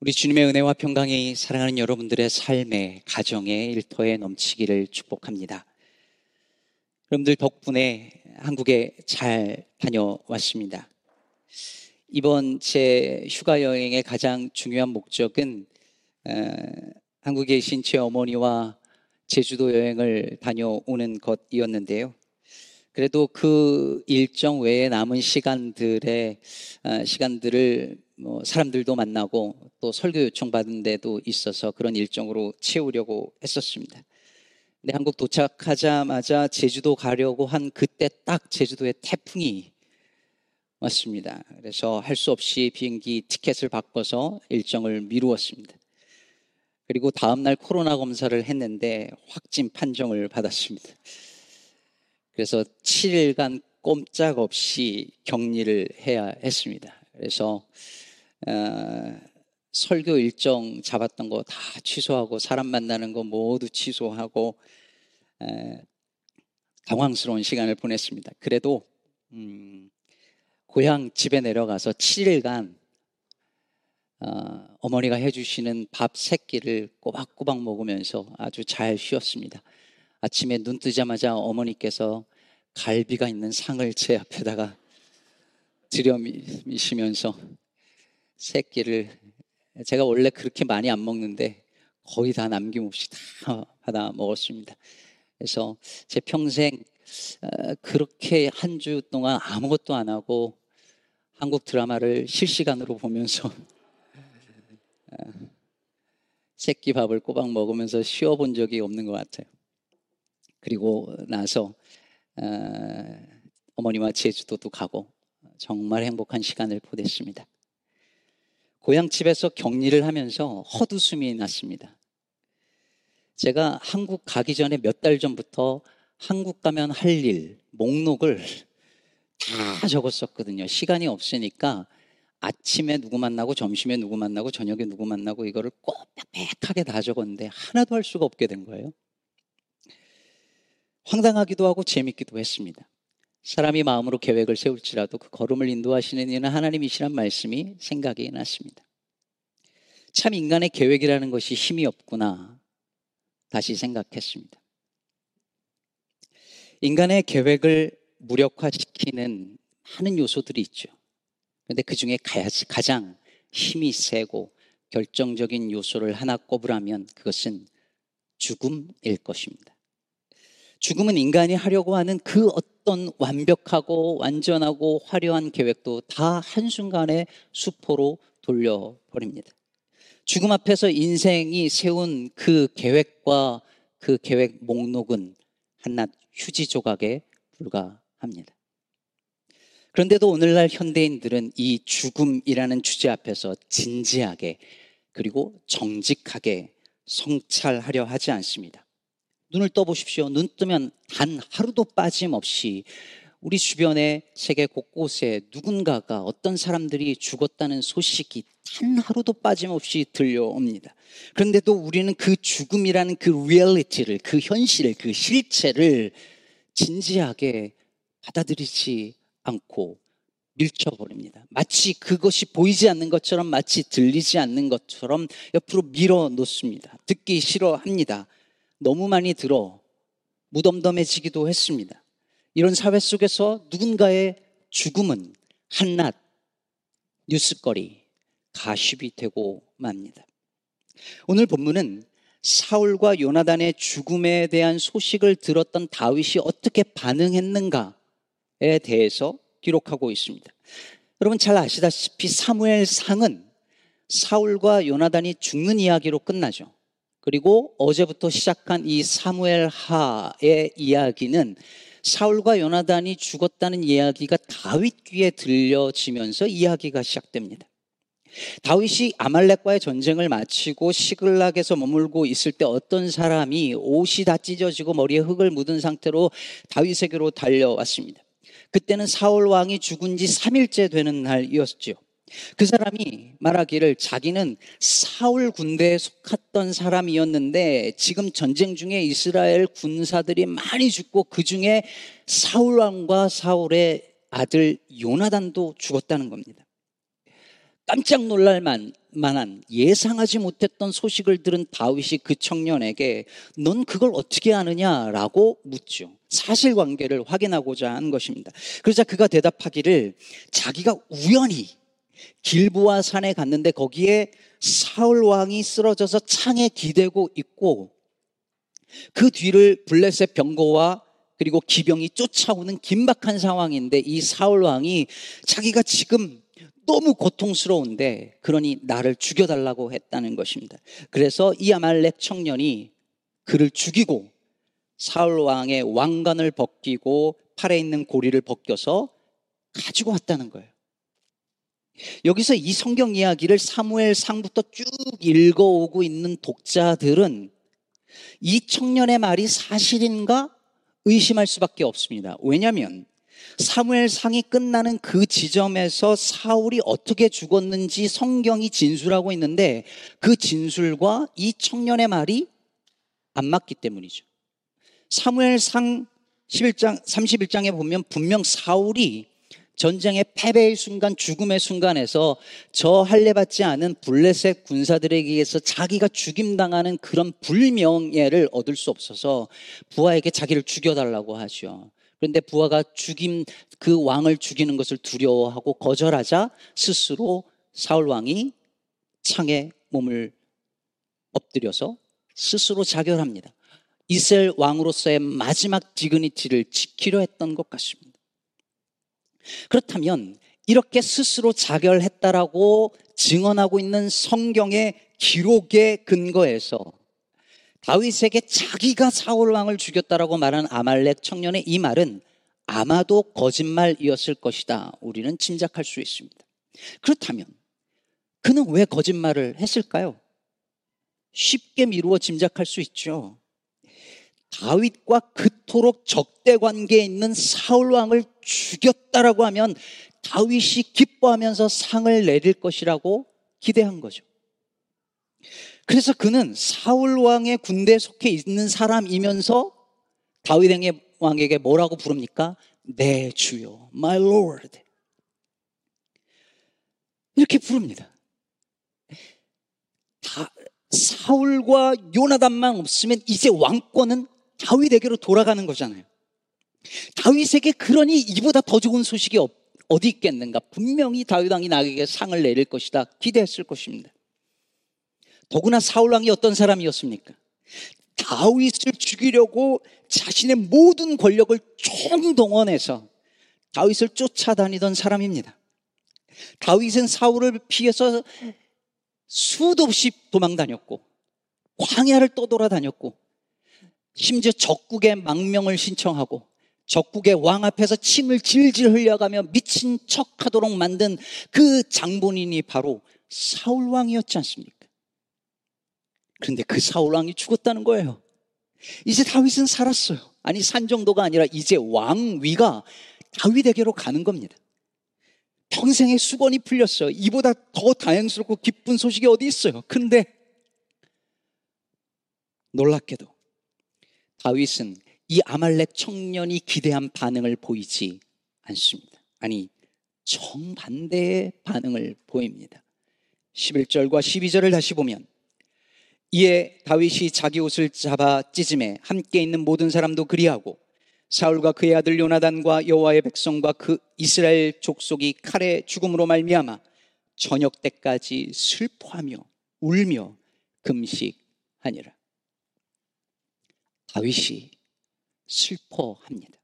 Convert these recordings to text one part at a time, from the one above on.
우리 주님의 은혜와 평강이 사랑하는 여러분들의 삶의 가정의 일터에 넘치기를 축복합니다. 여러분들 덕분에 한국에 잘 다녀왔습니다. 이번 제 휴가 여행의 가장 중요한 목적은 어, 한국에 계신 제 어머니와 제주도 여행을 다녀오는 것이었는데요. 그래도 그 일정 외에 남은 시간들의 어, 시간들을 뭐 사람들도 만나고 또 설교 요청 받은 데도 있어서 그런 일정으로 채우려고 했었습니다. 근데 한국 도착하자마자 제주도 가려고 한 그때 딱 제주도에 태풍이 왔습니다. 그래서 할 수 없이 비행기 티켓을 바꿔서 일정을 미루었습니다. 그리고 다음날 코로나 검사를 했는데 확진 판정을 받았습니다. 그래서 7일간 꼼짝없이 격리를 해야 했습니다. 그래서 어, 설교 일정 잡았던 거 다 취소하고 사람 만나는 거 모두 취소하고 에, 당황스러운 시간을 보냈습니다. 그래도 음, 고향 집에 내려가서 7일간 어, 어머니가 해주시는 밥 세 끼를 꼬박꼬박 먹으면서 아주 잘 쉬었습니다. 아침에 눈 뜨자마자 어머니께서 갈비가 있는 상을 제 앞에다가 들여미시면서 새끼를 제가 원래 그렇게 많이 안 먹는데 거의 다 남김없이 다 받아 먹었습니다. 그래서 제 평생 어, 그렇게 한 주 동안 아무것도 안 하고 한국 드라마를 실시간으로 보면서 어, 새끼 밥을 꼬박 먹으면서 쉬어본 적이 없는 것 같아요. 그리고 나서 어, 어머니와 제주도도 가고 정말 행복한 시간을 보냈습니다. 고향집에서 격리를 하면서 헛웃음이 났습니다. 제가 한국 가기 전에 몇 달 전부터 한국 가면 할 일, 목록을 다 적었었거든요. 시간이 없으니까 아침에 누구 만나고 점심에 누구 만나고 저녁에 누구 만나고 이거를 꼭 빽빽하게 다 적었는데 하나도 할 수가 없게 된 거예요. 황당하기도 하고 재밌기도 했습니다. 사람이 마음으로 계획을 세울지라도 그 걸음을 인도하시는 이는 하나님이시란 말씀이 생각이 났습니다. 참 인간의 계획이라는 것이 힘이 없구나 다시 생각했습니다. 인간의 계획을 무력화시키는 많은 요소들이 있죠. 그런데 그 중에 가장 힘이 세고 결정적인 요소를 하나 꼽으라면 그것은 죽음일 것입니다. 죽음은 인간이 하려고 하는 그 어떤 완벽하고 완전하고 화려한 계획도 다 한순간에 수포로 돌려버립니다. 죽음 앞에서 인생이 세운 그 계획과 그 계획 목록은 한낱 휴지 조각에 불과합니다. 그런데도 오늘날 현대인들은 이 죽음이라는 주제 앞에서 진지하게 그리고 정직하게 성찰하려 하지 않습니다. 눈을 떠보십시오. 눈 뜨면 단 하루도 빠짐없이 우리 주변의 세계 곳곳에 누군가가 어떤 사람들이 죽었다는 소식이 단 하루도 빠짐없이 들려옵니다. 그런데도 우리는 그 죽음이라는 그 리얼리티를, 그 현실을, 그 실체를 진지하게 받아들이지 않고 밀쳐버립니다. 마치 그것이 보이지 않는 것처럼, 마치 들리지 않는 것처럼 옆으로 밀어 놓습니다. 듣기 싫어합니다. 너무 많이 들어 무덤덤해지기도 했습니다. 이런 사회 속에서 누군가의 죽음은 한낱 뉴스거리, 가십이 되고 맙니다. 오늘 본문은 사울과 요나단의 죽음에 대한 소식을 들었던 다윗이 어떻게 반응했는가에 대해서 기록하고 있습니다. 여러분 잘 아시다시피 사무엘 상은 사울과 요나단이 죽는 이야기로 끝나죠. 그리고 어제부터 시작한 이 사무엘 하의 이야기는 사울과 요나단이 죽었다는 이야기가 다윗 귀에 들려지면서 이야기가 시작됩니다. 다윗이 아말렉과의 전쟁을 마치고 시글락에서 머물고 있을 때 어떤 사람이 옷이 다 찢어지고 머리에 흙을 묻은 상태로 다윗에게로 달려왔습니다. 그때는 사울 왕이 죽은 지 3일째 되는 날이었죠. 그 사람이 말하기를 자기는 사울 군대에 속했던 사람이었는데 지금 전쟁 중에 이스라엘 군사들이 많이 죽고 그 중에 사울 왕과 사울의 아들 요나단도 죽었다는 겁니다. 깜짝 놀랄 만, 만한 예상하지 못했던 소식을 들은 다윗이 그 청년에게 넌 그걸 어떻게 아느냐라고 묻죠. 사실관계를 확인하고자 한 것입니다. 그러자 그가 대답하기를 자기가 우연히 길보아 산에 갔는데 거기에 사울 왕이 쓰러져서 창에 기대고 있고 그 뒤를 블레셋 병거와 그리고 기병이 쫓아오는 긴박한 상황인데 이 사울 왕이 자기가 지금 너무 고통스러운데 그러니 나를 죽여달라고 했다는 것입니다. 그래서 이 아말렉 청년이 그를 죽이고 사울 왕의 왕관을 벗기고 팔에 있는 고리를 벗겨서 가지고 왔다는 거예요. 여기서 이 성경 이야기를 사무엘 상부터 쭉 읽어오고 있는 독자들은 이 청년의 말이 사실인가 의심할 수밖에 없습니다. 왜냐하면 사무엘 상이 끝나는 그 지점에서 사울이 어떻게 죽었는지 성경이 진술하고 있는데 그 진술과 이 청년의 말이 안 맞기 때문이죠. 사무엘 상 11장, 31장에 보면 분명 사울이 전쟁의 패배의 순간, 죽음의 순간에서 저 할례받지 않은 블레셋 군사들에게 의해서 자기가 죽임당하는 그런 불명예를 얻을 수 없어서 부하에게 자기를 죽여달라고 하죠. 그런데 부하가 죽임, 그 왕을 죽이는 것을 두려워하고 거절하자 스스로 사울 왕이 창에 몸을 엎드려서 스스로 자결합니다. 이스라엘 왕으로서의 마지막 디그니티를 지키려 했던 것 같습니다. 그렇다면 이렇게 스스로 자결했다라고 증언하고 있는 성경의 기록의 근거에서 다윗에게 자기가 사울 왕을 죽였다라고 말한 아말렉 청년의 이 말은 아마도 거짓말이었을 것이다. 우리는 짐작할 수 있습니다. 그렇다면 그는 왜 거짓말을 했을까요? 쉽게 미루어 짐작할 수 있죠. 다윗과 그토록 적대 관계에 있는 사울 왕을 죽였다라고 하면 다윗이 기뻐하면서 상을 내릴 것이라고 기대한 거죠. 그래서 그는 사울 왕의 군대에 속해 있는 사람이면서 다윗 왕에게 뭐라고 부릅니까? 내 주요, my lord. 이렇게 부릅니다. 다, 사울과 요나단만 없으면 이제 왕권은 다윗에게로 돌아가는 거잖아요. 다윗에게 그러니 이보다 더 좋은 소식이 어디 있겠는가? 분명히 다윗 왕이 나에게 상을 내릴 것이다. 기대했을 것입니다. 더구나 사울 왕이 어떤 사람이었습니까? 다윗을 죽이려고 자신의 모든 권력을 총동원해서 다윗을 쫓아다니던 사람입니다. 다윗은 사울을 피해서 수도 없이 도망 다녔고 광야를 떠돌아다녔고 심지어 적국의 망명을 신청하고 적국의 왕 앞에서 침을 질질 흘려가며 미친 척 하도록 만든 그 장본인이 바로 사울 왕이었지 않습니까? 그런데 그 사울 왕이 죽었다는 거예요. 이제 다윗은 살았어요. 아니, 산 정도가 아니라 이제 왕위가 다윗에게로 가는 겁니다. 평생의 수건이 풀렸어요. 이보다 더 다행스럽고 기쁜 소식이 어디 있어요. 근데 놀랍게도 다윗은 이 아말렉 청년이 기대한 반응을 보이지 않습니다. 아니, 정반대의 반응을 보입니다. 11절과 12절을 다시 보면 이에 다윗이 자기 옷을 잡아 찢음에 함께 있는 모든 사람도 그리하고 사울과 그의 아들 요나단과 여호와의 백성과 그 이스라엘 족속이 칼의 죽음으로 말미암아 저녁 때까지 슬퍼하며 울며 금식하니라. 다윗이 슬퍼합니다.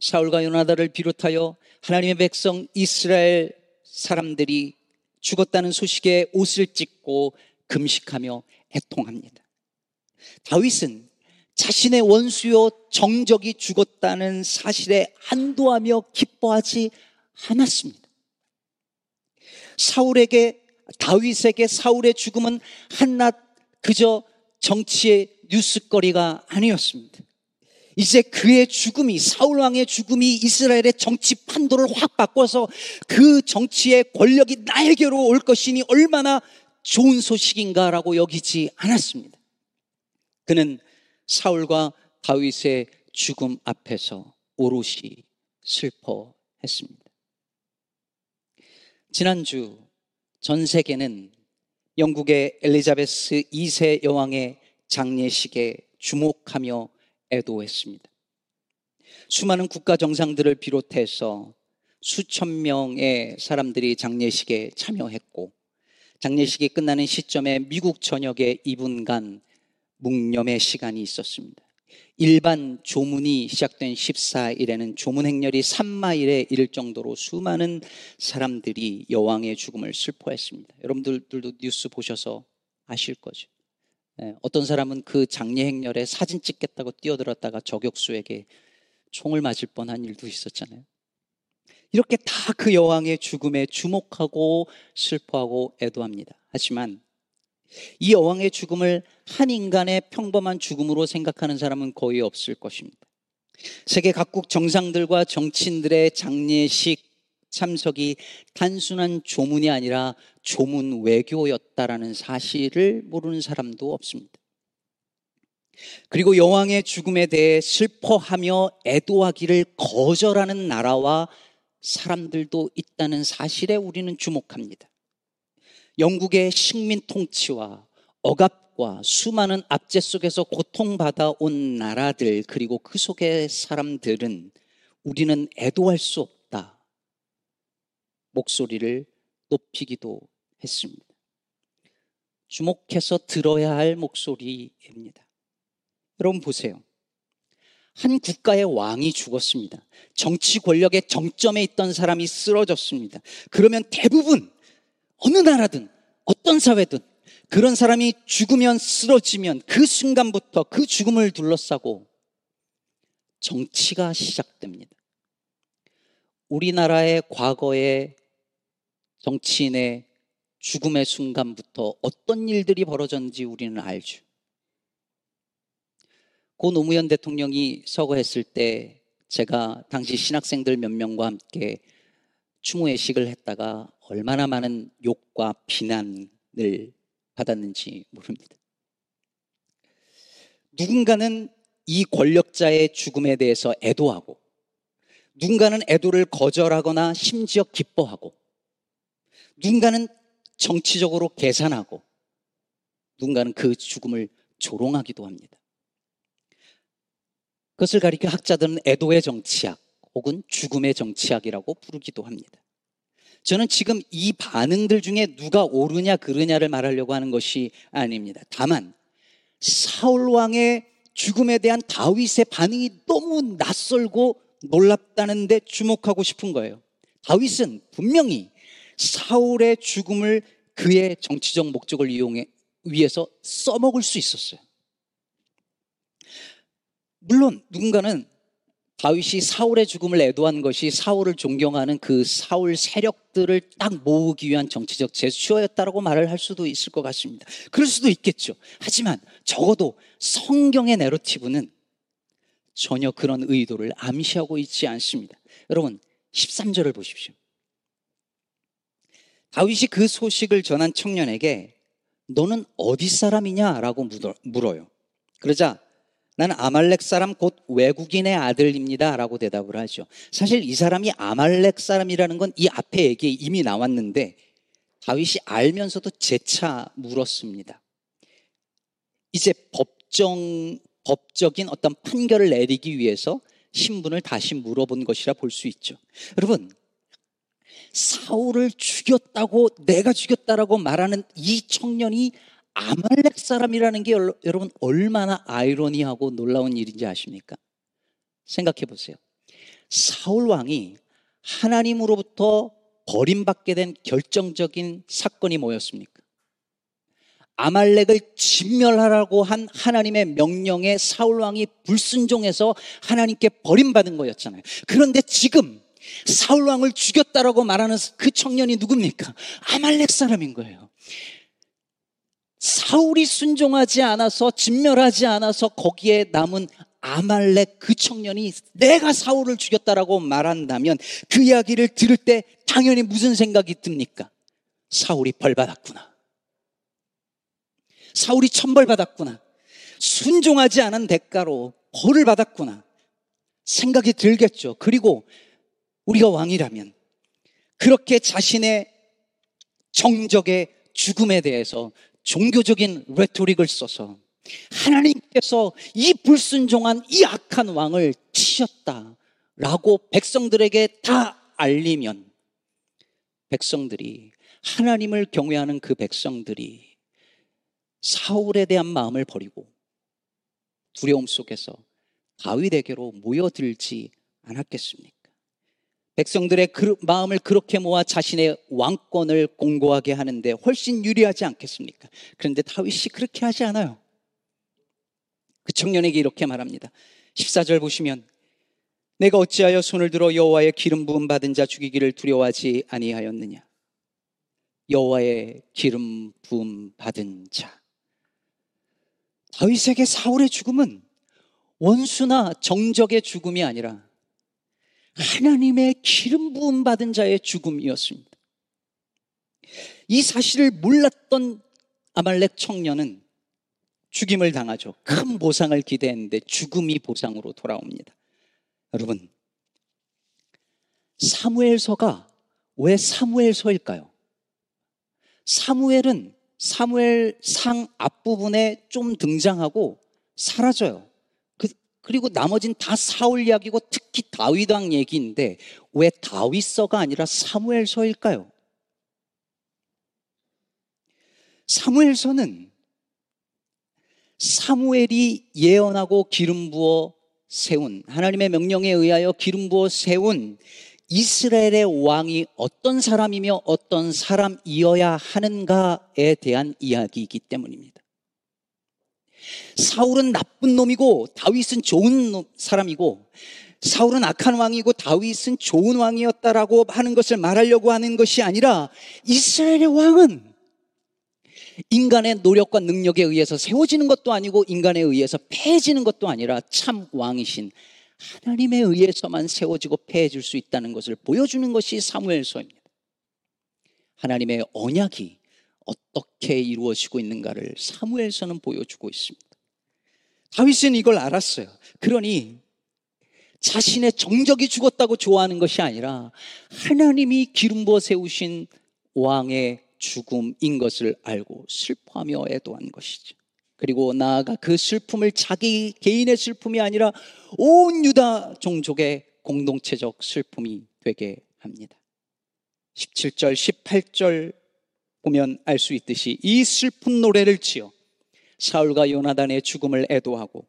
사울과 요나다를 비롯하여 하나님의 백성 이스라엘 사람들이 죽었다는 소식에 옷을 찢고 금식하며 애통합니다. 다윗은 자신의 원수요 정적이 죽었다는 사실에 안도하며 기뻐하지 않았습니다. 사울에게 다윗에게 사울의 죽음은 한낱 그저 정치의 뉴스거리가 아니었습니다. 이제 그의 죽음이 사울 왕의 죽음이 이스라엘의 정치 판도를 확 바꿔서 그 정치의 권력이 나에게로 올 것이니 얼마나 좋은 소식인가라고 여기지 않았습니다. 그는 사울과 다윗의 죽음 앞에서 오롯이 슬퍼했습니다. 지난주 전 세계는 영국의 엘리자베스 2세 여왕의 장례식에 주목하며 애도했습니다. 수많은 국가 정상들을 비롯해서 수천 명의 사람들이 장례식에 참여했고 장례식이 끝나는 시점에 미국 전역에 2분간 묵념의 시간이 있었습니다. 일반 조문이 시작된 14일에는 조문 행렬이 3마일에 이를 정도로 수많은 사람들이 여왕의 죽음을 슬퍼했습니다. 여러분들도 뉴스 보셔서 아실 거죠. 네, 어떤 사람은 그 장례 행렬에 사진 찍겠다고 뛰어들었다가 저격수에게 총을 맞을 뻔한 일도 있었잖아요. 이렇게 다 그 여왕의 죽음에 주목하고 슬퍼하고 애도합니다. 하지만 이 여왕의 죽음을 한 인간의 평범한 죽음으로 생각하는 사람은 거의 없을 것입니다. 세계 각국 정상들과 정치인들의 장례식 참석이 단순한 조문이 아니라 조문 외교였다라는 사실을 모르는 사람도 없습니다. 그리고 여왕의 죽음에 대해 슬퍼하며 애도하기를 거절하는 나라와 사람들도 있다는 사실에 우리는 주목합니다. 영국의 식민 통치와 억압과 수많은 압제 속에서 고통받아 온 나라들 그리고 그 속의 사람들은 우리는 애도할 수 없다. 목소리를 높이기도 했습니다. 주목해서 들어야 할 목소리입니다. 여러분 보세요. 한 국가의 왕이 죽었습니다. 정치 권력의 정점에 있던 사람이 쓰러졌습니다. 그러면 대부분 어느 나라든 어떤 사회든 그런 사람이 죽으면 쓰러지면 그 순간부터 그 죽음을 둘러싸고 정치가 시작됩니다. 우리나라의 과거의 정치인의 죽음의 순간부터 어떤 일들이 벌어졌는지 우리는 알죠. 고 노무현 대통령이 서거했을 때 제가 당시 신학생들 몇 명과 함께 추모회식을 했다가 얼마나 많은 욕과 비난을 받았는지 모릅니다. 누군가는 이 권력자의 죽음에 대해서 애도하고, 누군가는 애도를 거절하거나 심지어 기뻐하고, 누군가는 정치적으로 계산하고, 누군가는 그 죽음을 조롱하기도 합니다. 그것을 가리켜 학자들은 애도의 정치학 혹은 죽음의 정치학이라고 부르기도 합니다. 저는 지금 이 반응들 중에 누가 옳으냐 그르냐를 말하려고 하는 것이 아닙니다. 다만 사울 왕의 죽음에 대한 다윗의 반응이 너무 낯설고 놀랍다는데 주목하고 싶은 거예요. 다윗은 분명히 사울의 죽음을 그의 정치적 목적을 이용해 위해서 써먹을 수 있었어요. 물론 누군가는 다윗이 사울의 죽음을 애도한 것이 사울을 존경하는 그 사울 세력들을 딱 모으기 위한 정치적 제스처였다라고 말을 할 수도 있을 것 같습니다. 그럴 수도 있겠죠. 하지만 적어도 성경의 내러티브는 전혀 그런 의도를 암시하고 있지 않습니다. 여러분, 13절을 보십시오. 다윗이 그 소식을 전한 청년에게 너는 어디 사람이냐? 라고 물어요. 그러자 나는 아말렉 사람 곧 외국인의 아들입니다. 라고 대답을 하죠. 사실 이 사람이 아말렉 사람이라는 건 이 앞에 얘기 이미 나왔는데 다윗이 알면서도 재차 물었습니다. 이제 법정, 법적인 어떤 판결을 내리기 위해서 신분을 다시 물어본 것이라 볼 수 있죠. 여러분, 사울을 죽였다고 내가 죽였다라고 말하는 이 청년이 아말렉 사람이라는 게 여러분 얼마나 아이러니하고 놀라운 일인지 아십니까? 생각해 보세요. 사울 왕이 하나님으로부터 버림받게 된 결정적인 사건이 뭐였습니까? 아말렉을 진멸하라고 한 하나님의 명령에 사울 왕이 불순종해서 하나님께 버림받은 거였잖아요. 그런데 지금 사울 왕을 죽였다라고 말하는 그 청년이 누굽니까? 아말렉 사람인 거예요. 사울이 순종하지 않아서 진멸하지 않아서 거기에 남은 아말렉 그 청년이 내가 사울을 죽였다라고 말한다면 그 이야기를 들을 때 당연히 무슨 생각이 듭니까? 사울이 벌 받았구나. 사울이 천벌 받았구나. 순종하지 않은 대가로 벌을 받았구나. 생각이 들겠죠. 그리고 우리가 왕이라면 그렇게 자신의 정적의 죽음에 대해서 종교적인 레토릭을 써서 하나님께서 이 불순종한 이 악한 왕을 치셨다라고 백성들에게 다 알리면 백성들이 하나님을 경외하는 그 백성들이 사울에 대한 마음을 버리고 두려움 속에서 다윗에게로 모여들지 않았겠습니까? 백성들의 그 마음을 그렇게 모아 자신의 왕권을 공고하게 하는데 훨씬 유리하지 않겠습니까? 그런데 다윗이 그렇게 하지 않아요. 그 청년에게 이렇게 말합니다. 14절 보시면 내가 어찌하여 손을 들어 여호와의 기름 부음 받은 자 죽이기를 두려워하지 아니하였느냐? 여호와의 기름 부음 받은 자. 다윗에게 사울의 죽음은 원수나 정적의 죽음이 아니라 하나님의 기름 부음 받은 자의 죽음이었습니다. 이 사실을 몰랐던 아말렉 청년은 죽임을 당하죠. 큰 보상을 기대했는데 죽음이 보상으로 돌아옵니다. 여러분, 사무엘서가 왜 사무엘서일까요? 사무엘은 사무엘 상 앞부분에 좀 등장하고 사라져요. 그, 그리고 나머진 다 사울 이야기고 특히 다윗 왕 얘기인데 왜 다윗서가 아니라 사무엘서일까요? 사무엘서는 사무엘이 예언하고 기름 부어 세운 하나님의 명령에 의하여 기름 부어 세운 이스라엘의 왕이 어떤 사람이며 어떤 사람이어야 하는가에 대한 이야기이기 때문입니다. 사울은 나쁜 놈이고 다윗은 좋은 사람이고 사울은 악한 왕이고 다윗은 좋은 왕이었다라고 하는 것을 말하려고 하는 것이 아니라 이스라엘의 왕은 인간의 노력과 능력에 의해서 세워지는 것도 아니고 인간에 의해서 패해지는 것도 아니라 참 왕이신 하나님에 의해서만 세워지고 패해질 수 있다는 것을 보여주는 것이 사무엘서입니다. 하나님의 언약이 어떻게 이루어지고 있는가를 사무엘서는 보여주고 있습니다. 다윗은 이걸 알았어요. 그러니 자신의 정적이 죽었다고 좋아하는 것이 아니라 하나님이 기름 부어 세우신 왕의 죽음인 것을 알고 슬퍼하며 애도한 것이죠. 그리고 나아가 그 슬픔을 자기 개인의 슬픔이 아니라 온 유다 종족의 공동체적 슬픔이 되게 합니다. 17절, 18절 보면 알 수 있듯이 이 슬픈 노래를 지어 사울과 요나단의 죽음을 애도하고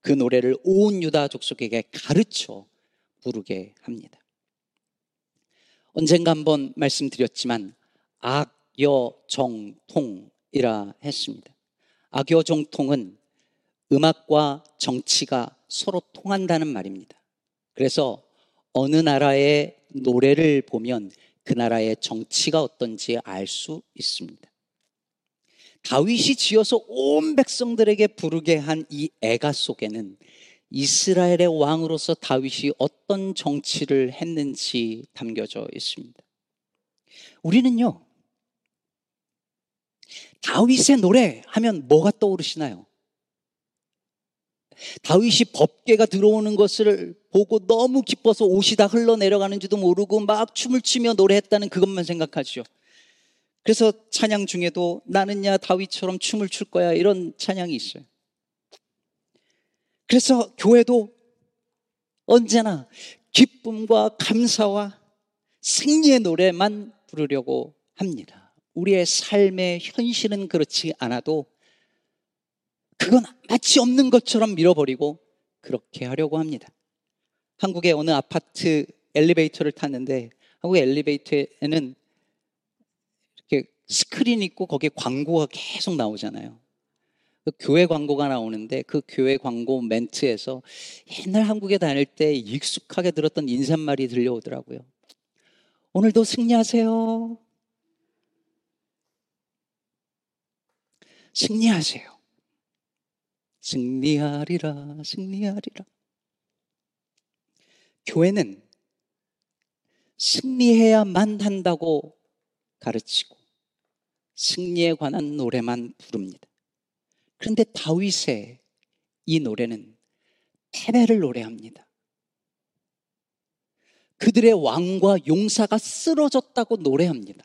그 노래를 온 유다 족속에게 가르쳐 부르게 합니다. 언젠가 한번 말씀드렸지만 악여정통이라 했습니다. 악교정통은 음악과 정치가 서로 통한다는 말입니다. 그래서 어느 나라의 노래를 보면 그 나라의 정치가 어떤지 알 수 있습니다. 다윗이 지어서 온 백성들에게 부르게 한 이 애가 속에는 이스라엘의 왕으로서 다윗이 어떤 정치를 했는지 담겨져 있습니다. 우리는요, 다윗의 노래 하면 뭐가 떠오르시나요? 다윗이 법계가 들어오는 것을 보고 너무 기뻐서 옷이 다 흘러내려가는지도 모르고 막 춤을 추며 노래했다는 그것만 생각하죠. 그래서 찬양 중에도 나는야 다윗처럼 춤을 출 거야 이런 찬양이 있어요. 그래서 교회도 언제나 기쁨과 감사와 승리의 노래만 부르려고 합니다. 우리의 삶의 현실은 그렇지 않아도 그건 마치 없는 것처럼 밀어버리고 그렇게 하려고 합니다. 한국의 어느 아파트 엘리베이터를 탔는데 한국 엘리베이터에는 이렇게 스크린 있고 거기에 광고가 계속 나오잖아요. 그 교회 광고가 나오는데 그 교회 광고 멘트에서 옛날 한국에 다닐 때 익숙하게 들었던 인사말이 들려오더라고요. 오늘도 승리하세요. 승리하세요. 승리하리라, 승리하리라. 교회는 승리해야만 한다고 가르치고 승리에 관한 노래만 부릅니다. 그런데 다윗의 이 노래는 패배를 노래합니다. 그들의 왕과 용사가 쓰러졌다고 노래합니다.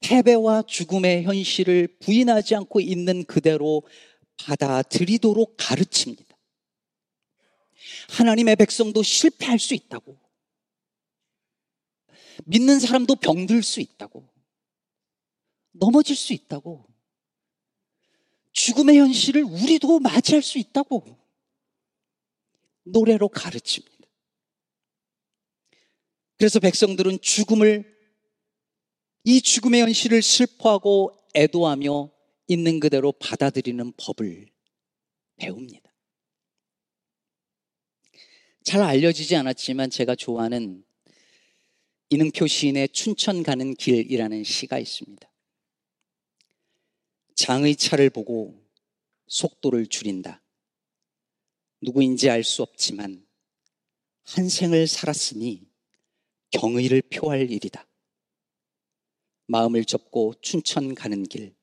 패배와 죽음의 현실을 부인하지 않고 있는 그대로 받아들이도록 가르칩니다. 하나님의 백성도 실패할 수 있다고. 믿는 사람도 병들 수 있다고. 넘어질 수 있다고. 죽음의 현실을 우리도 맞이할 수 있다고. 노래로 가르칩니다. 그래서 백성들은 죽음을 이 죽음의 현실을 슬퍼하고 애도하며 있는 그대로 받아들이는 법을 배웁니다. 잘 알려지지 않았지만 제가 좋아하는 이능표 시인의 춘천 가는 길이라는 시가 있습니다. 장의 차를 보고 속도를 줄인다. 누구인지 알 수 없지만 한 생을 살았으니 경의를 표할 일이다. 마음을 접고 춘천 가는 길,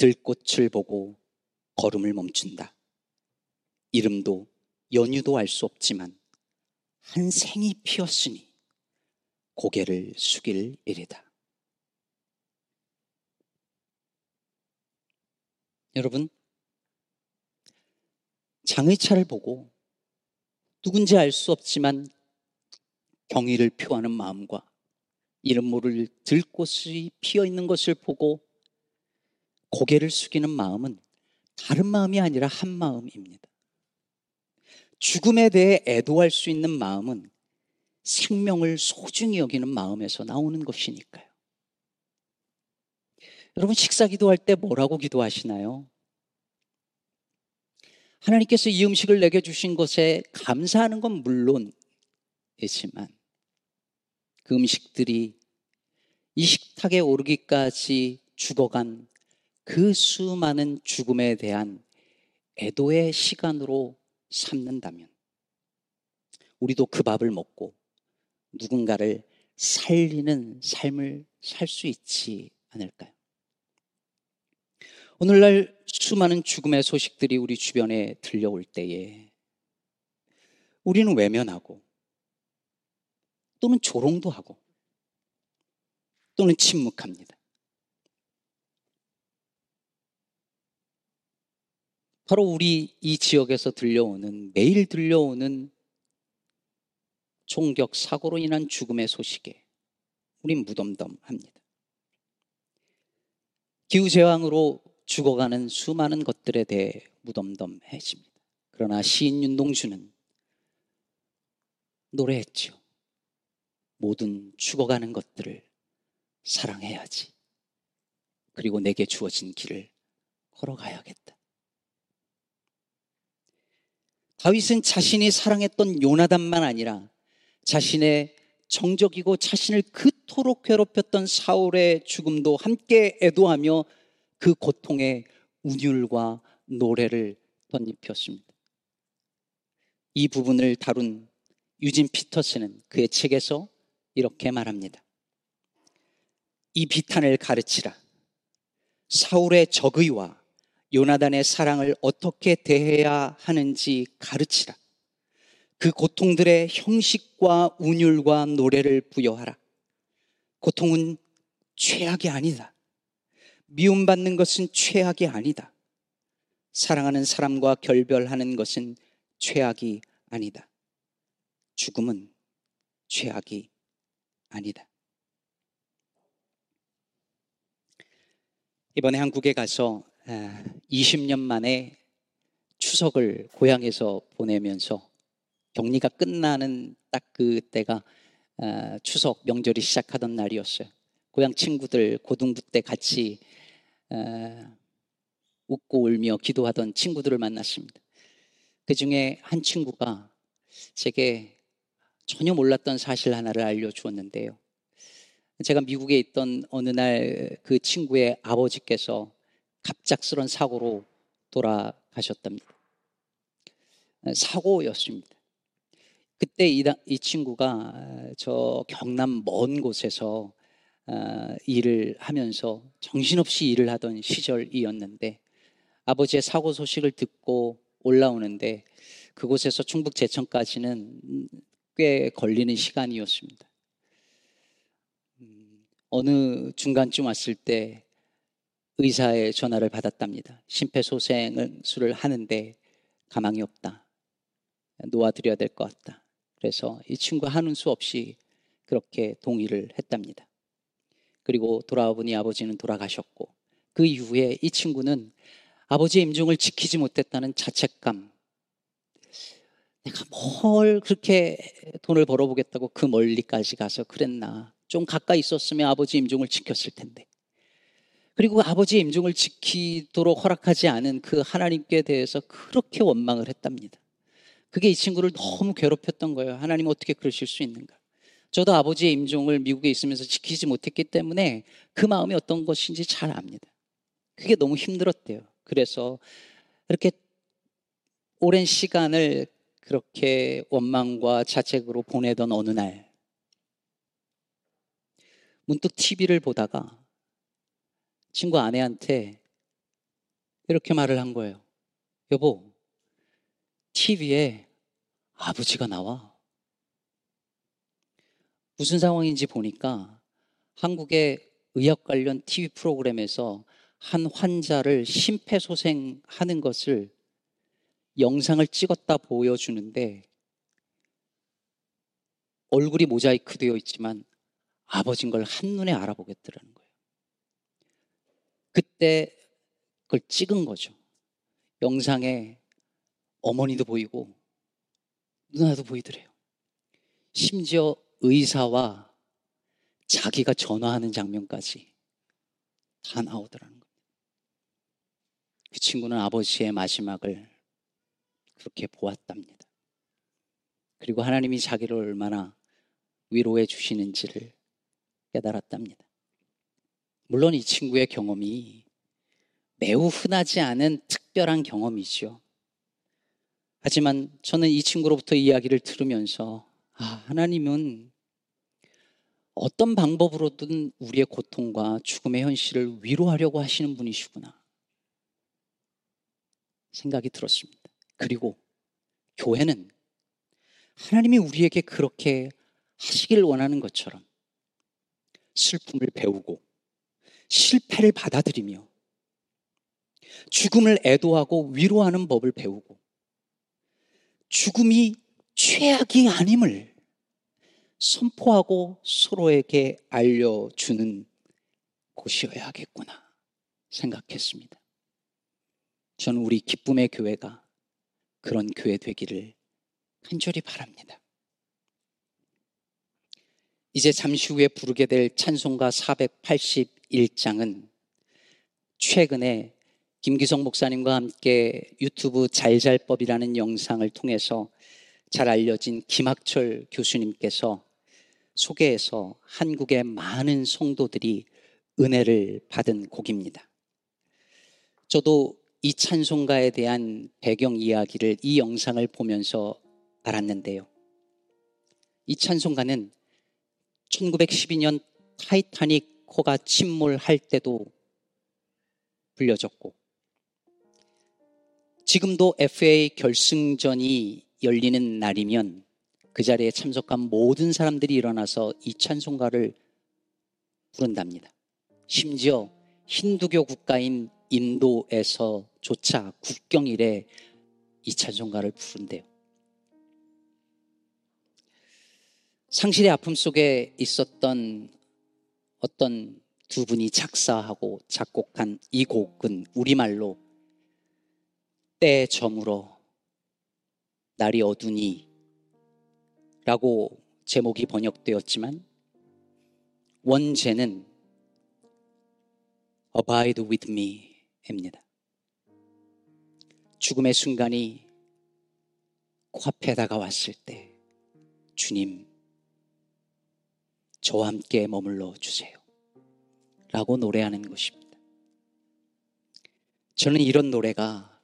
들꽃을 보고 걸음을 멈춘다. 이름도 연유도 알 수 없지만 한 생이 피었으니 고개를 숙일 일이다. 여러분, 장의차를 보고 누군지 알 수 없지만 경의를 표하는 마음과 이름 모를 들꽃이 피어 있는 것을 보고 고개를 숙이는 마음은 다른 마음이 아니라 한 마음입니다. 죽음에 대해 애도할 수 있는 마음은 생명을 소중히 여기는 마음에서 나오는 것이니까요. 여러분 식사 기도할 때 뭐라고 기도하시나요? 하나님께서 이 음식을 내게 주신 것에 감사하는 건 물론이지만 그 음식들이 이 식탁에 오르기까지 죽어간 그 수많은 죽음에 대한 애도의 시간으로 삼는다면 우리도 그 밥을 먹고 누군가를 살리는 삶을 살 수 있지 않을까요? 오늘날 수많은 죽음의 소식들이 우리 주변에 들려올 때에 우리는 외면하고 또는 조롱도 하고 또는 침묵합니다. 바로 우리 이 지역에서 들려오는 매일 들려오는 총격 사고로 인한 죽음의 소식에 우린 무덤덤합니다. 기후 재앙으로 죽어가는 수많은 것들에 대해 무덤덤해집니다. 그러나 시인 윤동주는 노래했죠. 모든 죽어가는 것들을 사랑해야지. 그리고 내게 주어진 길을 걸어가야겠다. 다윗은 자신이 사랑했던 요나단만 아니라 자신의 정적이고 자신을 그토록 괴롭혔던 사울의 죽음도 함께 애도하며 그 고통의 운율과 노래를 덧입혔습니다. 이 부분을 다룬 유진 피터스는 그의 책에서 이렇게 말합니다. 이 비탄을 가르치라. 사울의 적의와 요나단의 사랑을 어떻게 대해야 하는지 가르치라. 그 고통들의 형식과 운율과 노래를 부여하라. 고통은 최악이 아니다. 미움받는 것은 최악이 아니다. 사랑하는 사람과 결별하는 것은 최악이 아니다. 죽음은 최악이 아니다. 이번에 한국에 가서 20년 만에 추석을 고향에서 보내면서 격리가 끝나는 딱 그때가 추석 명절이 시작하던 날이었어요. 고향 친구들 고등부 때 같이 웃고 울며 기도하던 친구들을 만났습니다. 그 중에 한 친구가 제게 전혀 몰랐던 사실 하나를 알려주었는데요. 제가 미국에 있던 어느 날 그 친구의 아버지께서 갑작스런 사고로 돌아가셨답니다. 사고였습니다. 그때 이, 이 친구가 저 경남 먼 곳에서 어, 일을 하면서 정신없이 일을 하던 시절이었는데 아버지의 사고 소식을 듣고 올라오는데 그곳에서 충북 제천까지는 꽤 걸리는 시간이었습니다. 음, 어느 중간쯤 왔을 때 의사의 전화를 받았답니다. 심폐소생술을 하는데 가망이 없다. 놓아드려야 될 것 같다. 그래서 이 친구 하는 수 없이 그렇게 동의를 했답니다. 그리고 돌아와 보니 아버지는 돌아가셨고 그 이후에 이 친구는 아버지의 임종을 지키지 못했다는 자책감. 내가 뭘 그렇게 돈을 벌어보겠다고 그 멀리까지 가서 그랬나. 좀 가까이 있었으면 아버지 임종을 지켰을 텐데. 그리고 아버지의 임종을 지키도록 허락하지 않은 그 하나님께 대해서 그렇게 원망을 했답니다. 그게 이 친구를 너무 괴롭혔던 거예요. 하나님 어떻게 그러실 수 있는가? 저도 아버지의 임종을 미국에 있으면서 지키지 못했기 때문에 그 마음이 어떤 것인지 잘 압니다. 그게 너무 힘들었대요. 그래서 이렇게 오랜 시간을 그렇게 원망과 자책으로 보내던 어느 날, 문득 TV를 보다가 친구 아내한테 이렇게 말을 한 거예요. 여보, TV에 아버지가 나와. 무슨 상황인지 보니까 한국의 의학 관련 TV 프로그램에서 한 환자를 심폐소생하는 것을 영상을 찍었다 보여주는데 얼굴이 모자이크 되어 있지만 아버진 걸 한눈에 알아보겠더라는 거예요. 그때 그걸 찍은 거죠. 영상에 어머니도 보이고 누나도 보이더래요. 심지어 의사와 자기가 전화하는 장면까지 다 나오더라는 거예요. 그 친구는 아버지의 마지막을 그렇게 보았답니다. 그리고 하나님이 자기를 얼마나 위로해 주시는지를 깨달았답니다. 물론 이 친구의 경험이 매우 흔하지 않은 특별한 경험이죠. 하지만 저는 이 친구로부터 이야기를 들으면서 아, 하나님은 어떤 방법으로든 우리의 고통과 죽음의 현실을 위로하려고 하시는 분이시구나. 생각이 들었습니다. 그리고 교회는 하나님이 우리에게 그렇게 하시길 원하는 것처럼 슬픔을 배우고 실패를 받아들이며 죽음을 애도하고 위로하는 법을 배우고 죽음이 최악이 아님을 선포하고 서로에게 알려주는 곳이어야겠구나 생각했습니다. 저는 우리 기쁨의 교회가 그런 교회 되기를 간절히 바랍니다. 이제 잠시 후에 부르게 될 찬송가 481장은 최근에 김기성 목사님과 함께 유튜브 잘잘법이라는 영상을 통해서 잘 알려진 김학철 교수님께서 소개해서 한국의 많은 성도들이 은혜를 받은 곡입니다. 저도 이 찬송가에 대한 배경 이야기를 이 영상을 보면서 알았는데요. 이 찬송가는 1912년 타이타닉 호가 침몰할 때도 불려졌고 지금도 FA 결승전이 열리는 날이면 그 자리에 참석한 모든 사람들이 일어나서 이 찬송가를 부른답니다. 심지어 힌두교 국가인 인도에서조차 국경일에 이 찬송가를 부른대요. 상실의 아픔 속에 있었던 어떤 두 분이 작사하고 작곡한 이 곡은 우리말로 때 저물어 날이 어두니 라고 제목이 번역되었지만 원제는 Abide with me 입니다. 죽음의 순간이 코앞에 다가왔을 때 주님 저와 함께 머물러 주세요. 라고 노래하는 것입니다. 저는 이런 노래가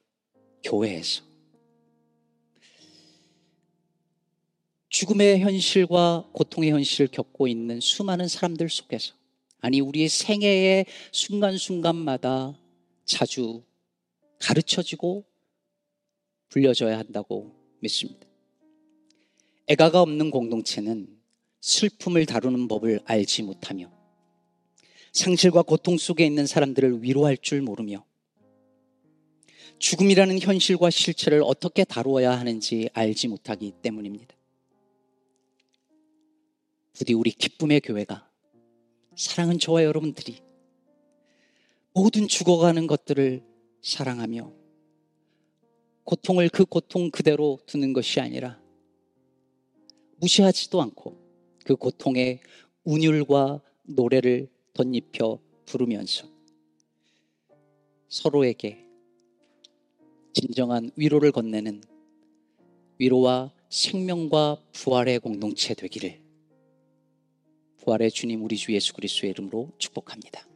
교회에서 죽음의 현실과 고통의 현실을 겪고 있는 수많은 사람들 속에서 아니 우리의 생애의 순간순간마다 자주 가르쳐지고 불려져야 한다고 믿습니다. 애가가 없는 공동체는 슬픔을 다루는 법을 알지 못하며 상실과 고통 속에 있는 사람들을 위로할 줄 모르며 죽음이라는 현실과 실체를 어떻게 다루어야 하는지 알지 못하기 때문입니다. 부디 우리 기쁨의 교회가 사랑은 저와 여러분들이 모든 죽어가는 것들을 사랑하며 고통을 그 고통 그대로 두는 것이 아니라 무시하지도 않고 그 고통에 운율과 노래를 덧입혀 부르면서 서로에게 진정한 위로를 건네는 위로와 생명과 부활의 공동체 되기를 부활의 주님 우리 주 예수 그리스도의 이름으로 축복합니다.